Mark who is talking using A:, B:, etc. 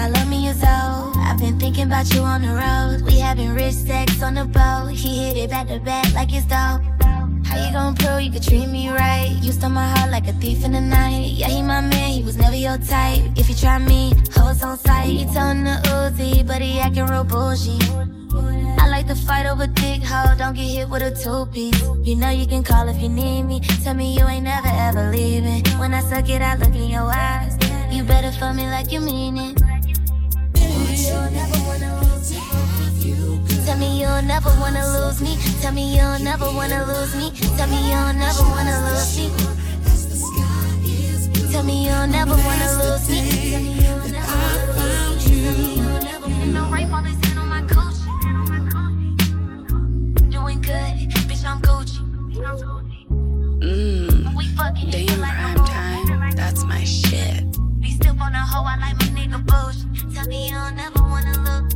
A: I love me as old. I've been thinking about you on the road. We having rich sex on the boat. He hit it back to back like it's dope. Stole my heart like a thief in the night. Yeah, he my man, he was never your type. If you try me, hoes on sight. He toting the Uzi, but he acting real bougie. I like to fight over dick hoe, don't get hit with a two piece. You know you can call if you need me. Tell me you ain't never ever leaving. When I suck it, I look in your eyes. You better fuck me like you mean it. Tell me you'll never wanna lose me. Tell me you'll never wanna lose me. Tell me you'll never wanna lose me. Me you'll never wanna lose me. Tell me you'll never wanna lose me. Tell me you'll never wanna No rape on this hand on my Gucci. Doing good, bitch, I'm Gucci.
B: Mmm,
A: We fucking
B: day
A: you
B: in
A: like
B: prime time. That's my shit.
A: Be still on a hoe, I like my nigga bullshit. Tell me you'll never wanna look.